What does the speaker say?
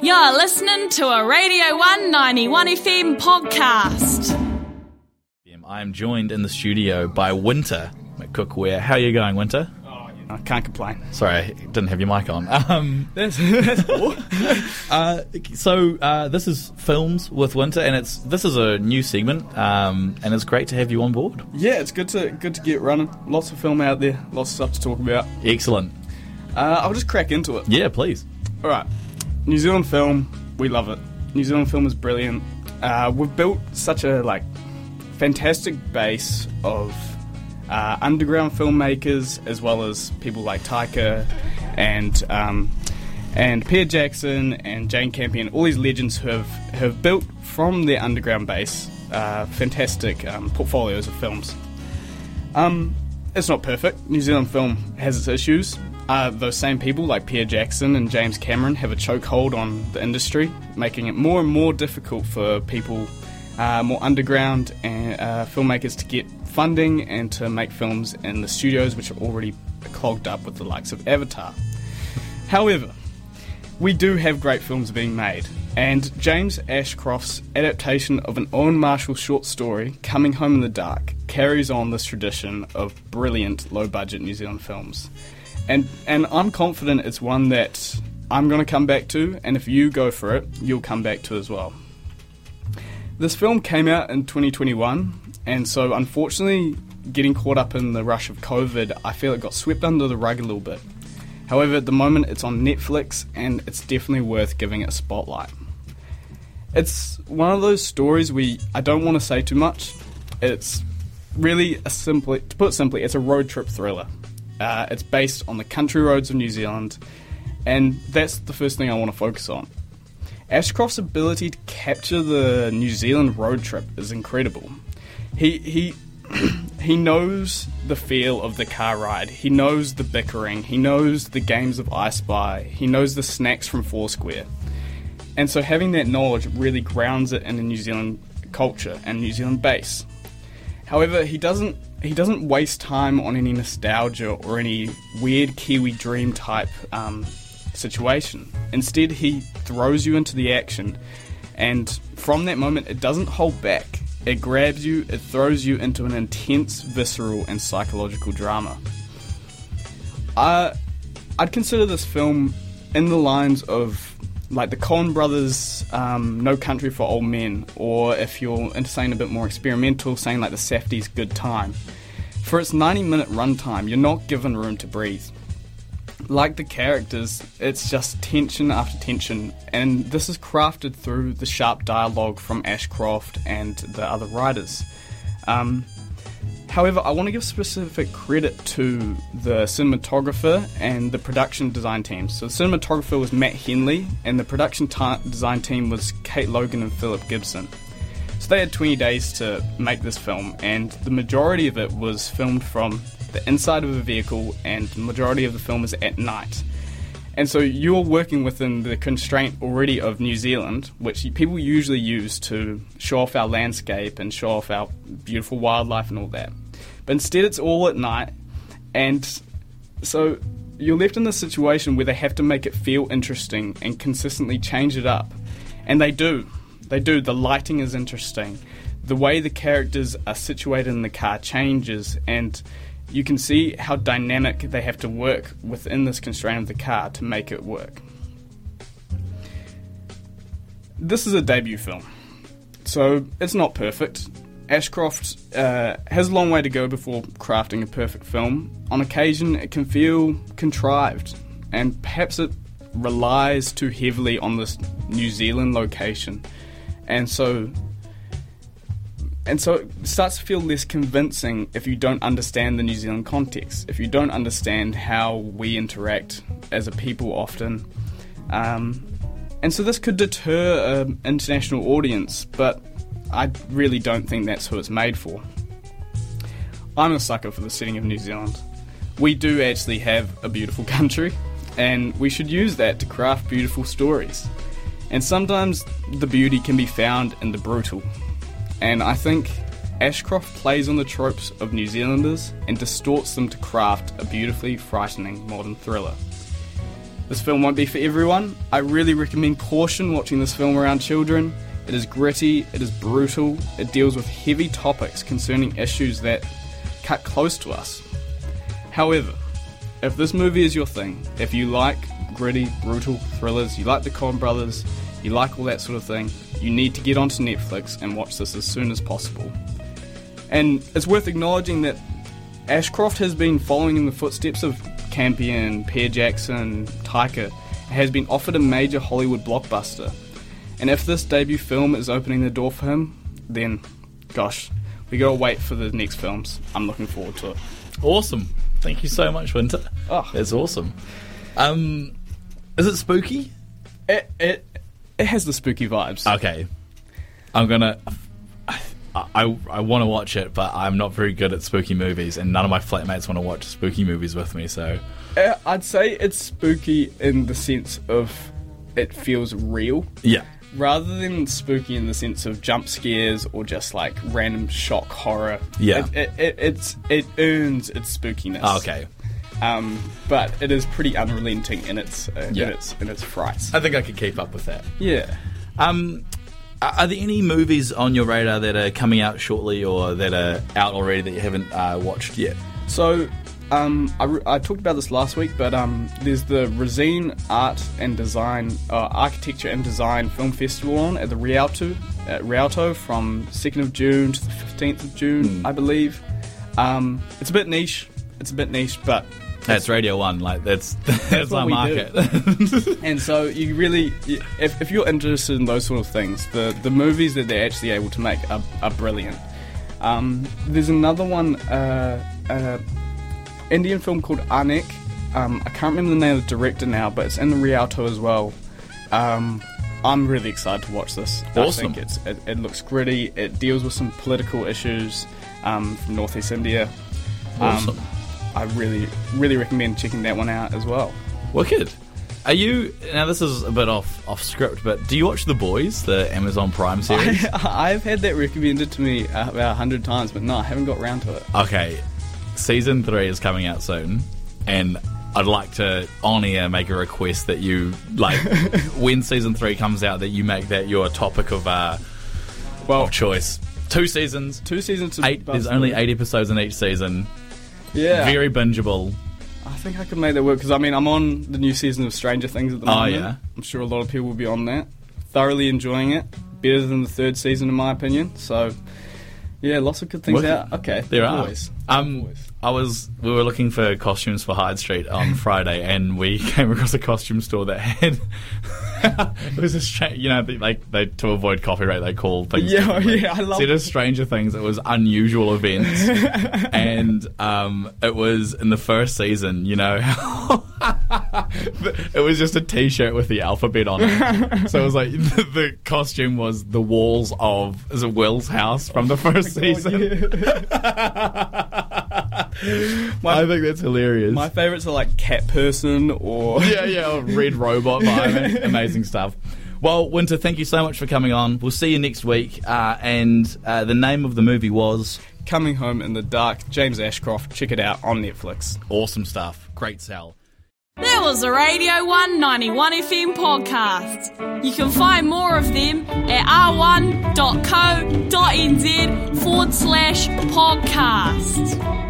You're listening to a Radio 191 FM podcast. I'm joined in the studio by Winter McCookware. How are you going, Winter? I can't complain. Sorry, I didn't have your mic on. Um, That's, that's cool. uh, so uh, this is films with Winter, and it's this is a new segment, um, and it's great to have you on board. yeah, it's good to good to get running. Lots of film out there. Lots of stuff to talk about. Excellent. Uh, I'll just crack into it. Yeah, please. All right, New Zealand film. We love it. New Zealand film is brilliant. Uh, we've built such a like fantastic base of uh, underground filmmakers, as well as people like Taika and um, and Peter Jackson and Jane Campion. All these legends who have have built from their underground base uh, fantastic um, portfolios of films. Um, it's not perfect. New Zealand film has its issues. Uh, those same people, like Pierre Jackson and James Cameron, have a chokehold on the industry, making it more and more difficult for people, uh, more underground and, uh, filmmakers to get funding and to make films in the studios, which are already clogged up with the likes of Avatar. However, we do have great films being made, and James Ashcroft's adaptation of an Owen Marshall short story, Coming Home in the Dark, carries on this tradition of brilliant low budget New Zealand films. And, and I'm confident it's one that I'm going to come back to, and if you go for it, you'll come back to as well. This film came out in 2021, and so unfortunately, getting caught up in the rush of COVID, I feel it got swept under the rug a little bit. However, at the moment it's on Netflix and it's definitely worth giving it a spotlight. It's one of those stories we I don't want to say too much. It's really a simply to put simply, it's a road trip thriller. Uh, it's based on the country roads of New Zealand, and that's the first thing I want to focus on. Ashcroft's ability to capture the New Zealand road trip is incredible. He he he knows the feel of the car ride. He knows the bickering. He knows the games of I Spy. He knows the snacks from Foursquare. And so having that knowledge really grounds it in the New Zealand culture and New Zealand base. However, he doesn't he doesn't waste time on any nostalgia or any weird Kiwi dream type um, situation. Instead, he throws you into the action, and from that moment, it doesn't hold back. It grabs you, it throws you into an intense, visceral, and psychological drama. I, I'd consider this film in the lines of like the Coen Brothers' um, No Country for Old Men, or if you're into something a bit more experimental, saying like the Safdie's Good Time. For its 90 minute runtime, you're not given room to breathe. Like the characters, it's just tension after tension, and this is crafted through the sharp dialogue from Ashcroft and the other writers. Um, However, I want to give specific credit to the cinematographer and the production design team. So, the cinematographer was Matt Henley, and the production ta- design team was Kate Logan and Philip Gibson. So, they had 20 days to make this film, and the majority of it was filmed from the inside of a vehicle, and the majority of the film is at night. And so you're working within the constraint already of New Zealand, which people usually use to show off our landscape and show off our beautiful wildlife and all that. But instead, it's all at night, and so you're left in this situation where they have to make it feel interesting and consistently change it up. And they do. They do. The lighting is interesting. The way the characters are situated in the car changes, and you can see how dynamic they have to work within this constraint of the car to make it work. This is a debut film, so it's not perfect. Ashcroft uh, has a long way to go before crafting a perfect film. On occasion, it can feel contrived, and perhaps it relies too heavily on this New Zealand location, and so and so it starts to feel less convincing if you don't understand the New Zealand context, if you don't understand how we interact as a people often. Um, and so this could deter an international audience, but I really don't think that's who it's made for. I'm a sucker for the setting of New Zealand. We do actually have a beautiful country, and we should use that to craft beautiful stories. And sometimes the beauty can be found in the brutal. And I think Ashcroft plays on the tropes of New Zealanders and distorts them to craft a beautifully frightening modern thriller. This film won't be for everyone. I really recommend caution watching this film around children. It is gritty, it is brutal, it deals with heavy topics concerning issues that cut close to us. However, if this movie is your thing, if you like gritty, brutal thrillers, you like the Coen brothers, you like all that sort of thing, you need to get onto Netflix and watch this as soon as possible. And it's worth acknowledging that Ashcroft has been following in the footsteps of Campion, Peter Jackson, Taika, has been offered a major Hollywood blockbuster. And if this debut film is opening the door for him, then, gosh, we gotta wait for the next films. I'm looking forward to it. Awesome. Thank you so much, Winter. Oh. That's awesome. Um, is it spooky? It it, it has the spooky vibes. Okay. I'm gonna. I, I, I want to watch it, but I'm not very good at spooky movies, and none of my flatmates want to watch spooky movies with me. So, Uh, I'd say it's spooky in the sense of it feels real. yeah, rather than spooky in the sense of jump scares or just like random shock horror. Yeah. it, it, it, it's it earns its spookiness. Oh, okay. Um, but it is pretty unrelenting in its uh, Yeah. in its in its frights. I think I could keep up with that. yeah. Um, are there any movies on your radar that are coming out shortly, or that are out already that you haven't uh, watched yet? So, um, I, re- I talked about this last week, but um, there's the Resene Art and Design, uh, Architecture and Design Film Festival on at the Rialto, at Rialto from 2nd of June to the 15th of June, I believe. Um, it's a bit niche. It's a bit niche, but That's Radio One. Like that's that's, what our market. and so you really, if, if you're interested in those sort of things, the the movies that they're actually able to make are, are brilliant. Um, there's another one, uh, uh, Indian film called Anek. Um, I can't remember the name of the director now, but it's in the Rialto as well. Um, I'm really excited to watch this. Awesome. I think it's, it, it looks gritty. It deals with some political issues um, from Northeast India. Um, Awesome. I really, really recommend checking that one out as well. Wicked. Are you now? This is a bit off off script, but do you watch The Boys, the Amazon Prime series? I, I've had that recommended to me uh, about a hundred times, but no, I haven't got round to it. okay, season three is coming out soon, and I'd like to on air make a request that you like when season three comes out that you make that your topic of uh, Well, of choice. Two seasons, two seasons. To eight. There's only eight episodes in each season. Yeah, Very bingeable. I think I could make that work because I mean I'm on the new season of Stranger Things at the moment. Oh, yeah? I'm sure a lot of people will be on that. Thoroughly enjoying it. Better than the third season in my opinion. So yeah, lots of good things Wicked. out. Okay, There are. boys. Um, Boys. I was. We were looking for costumes for Hyde Street on Friday, and we came across a costume store that had. it was a strange, you know, they, like they to avoid copyright, they call things. Yeah, differently. yeah, I love it. Instead of Stranger Things, it was unusual events, and um, it was in the first season. You know, it was just a T-shirt with the alphabet on it. So it was like the, the costume was the walls of is it Will's house from the first season. I think that's hilarious. My favourites are like Cat Person or yeah, yeah, Red Robot vibe. Amazing stuff. Well, Winter, thank you so much for coming on. We'll see you next week. Uh, and uh, the name of the movie was Coming Home in the Dark. James Ashcroft. Check it out on Netflix. Awesome Stuff. Great sell. There was a Radio 191 FM podcast. You can find more of them at r1.co.nz forward slash podcast.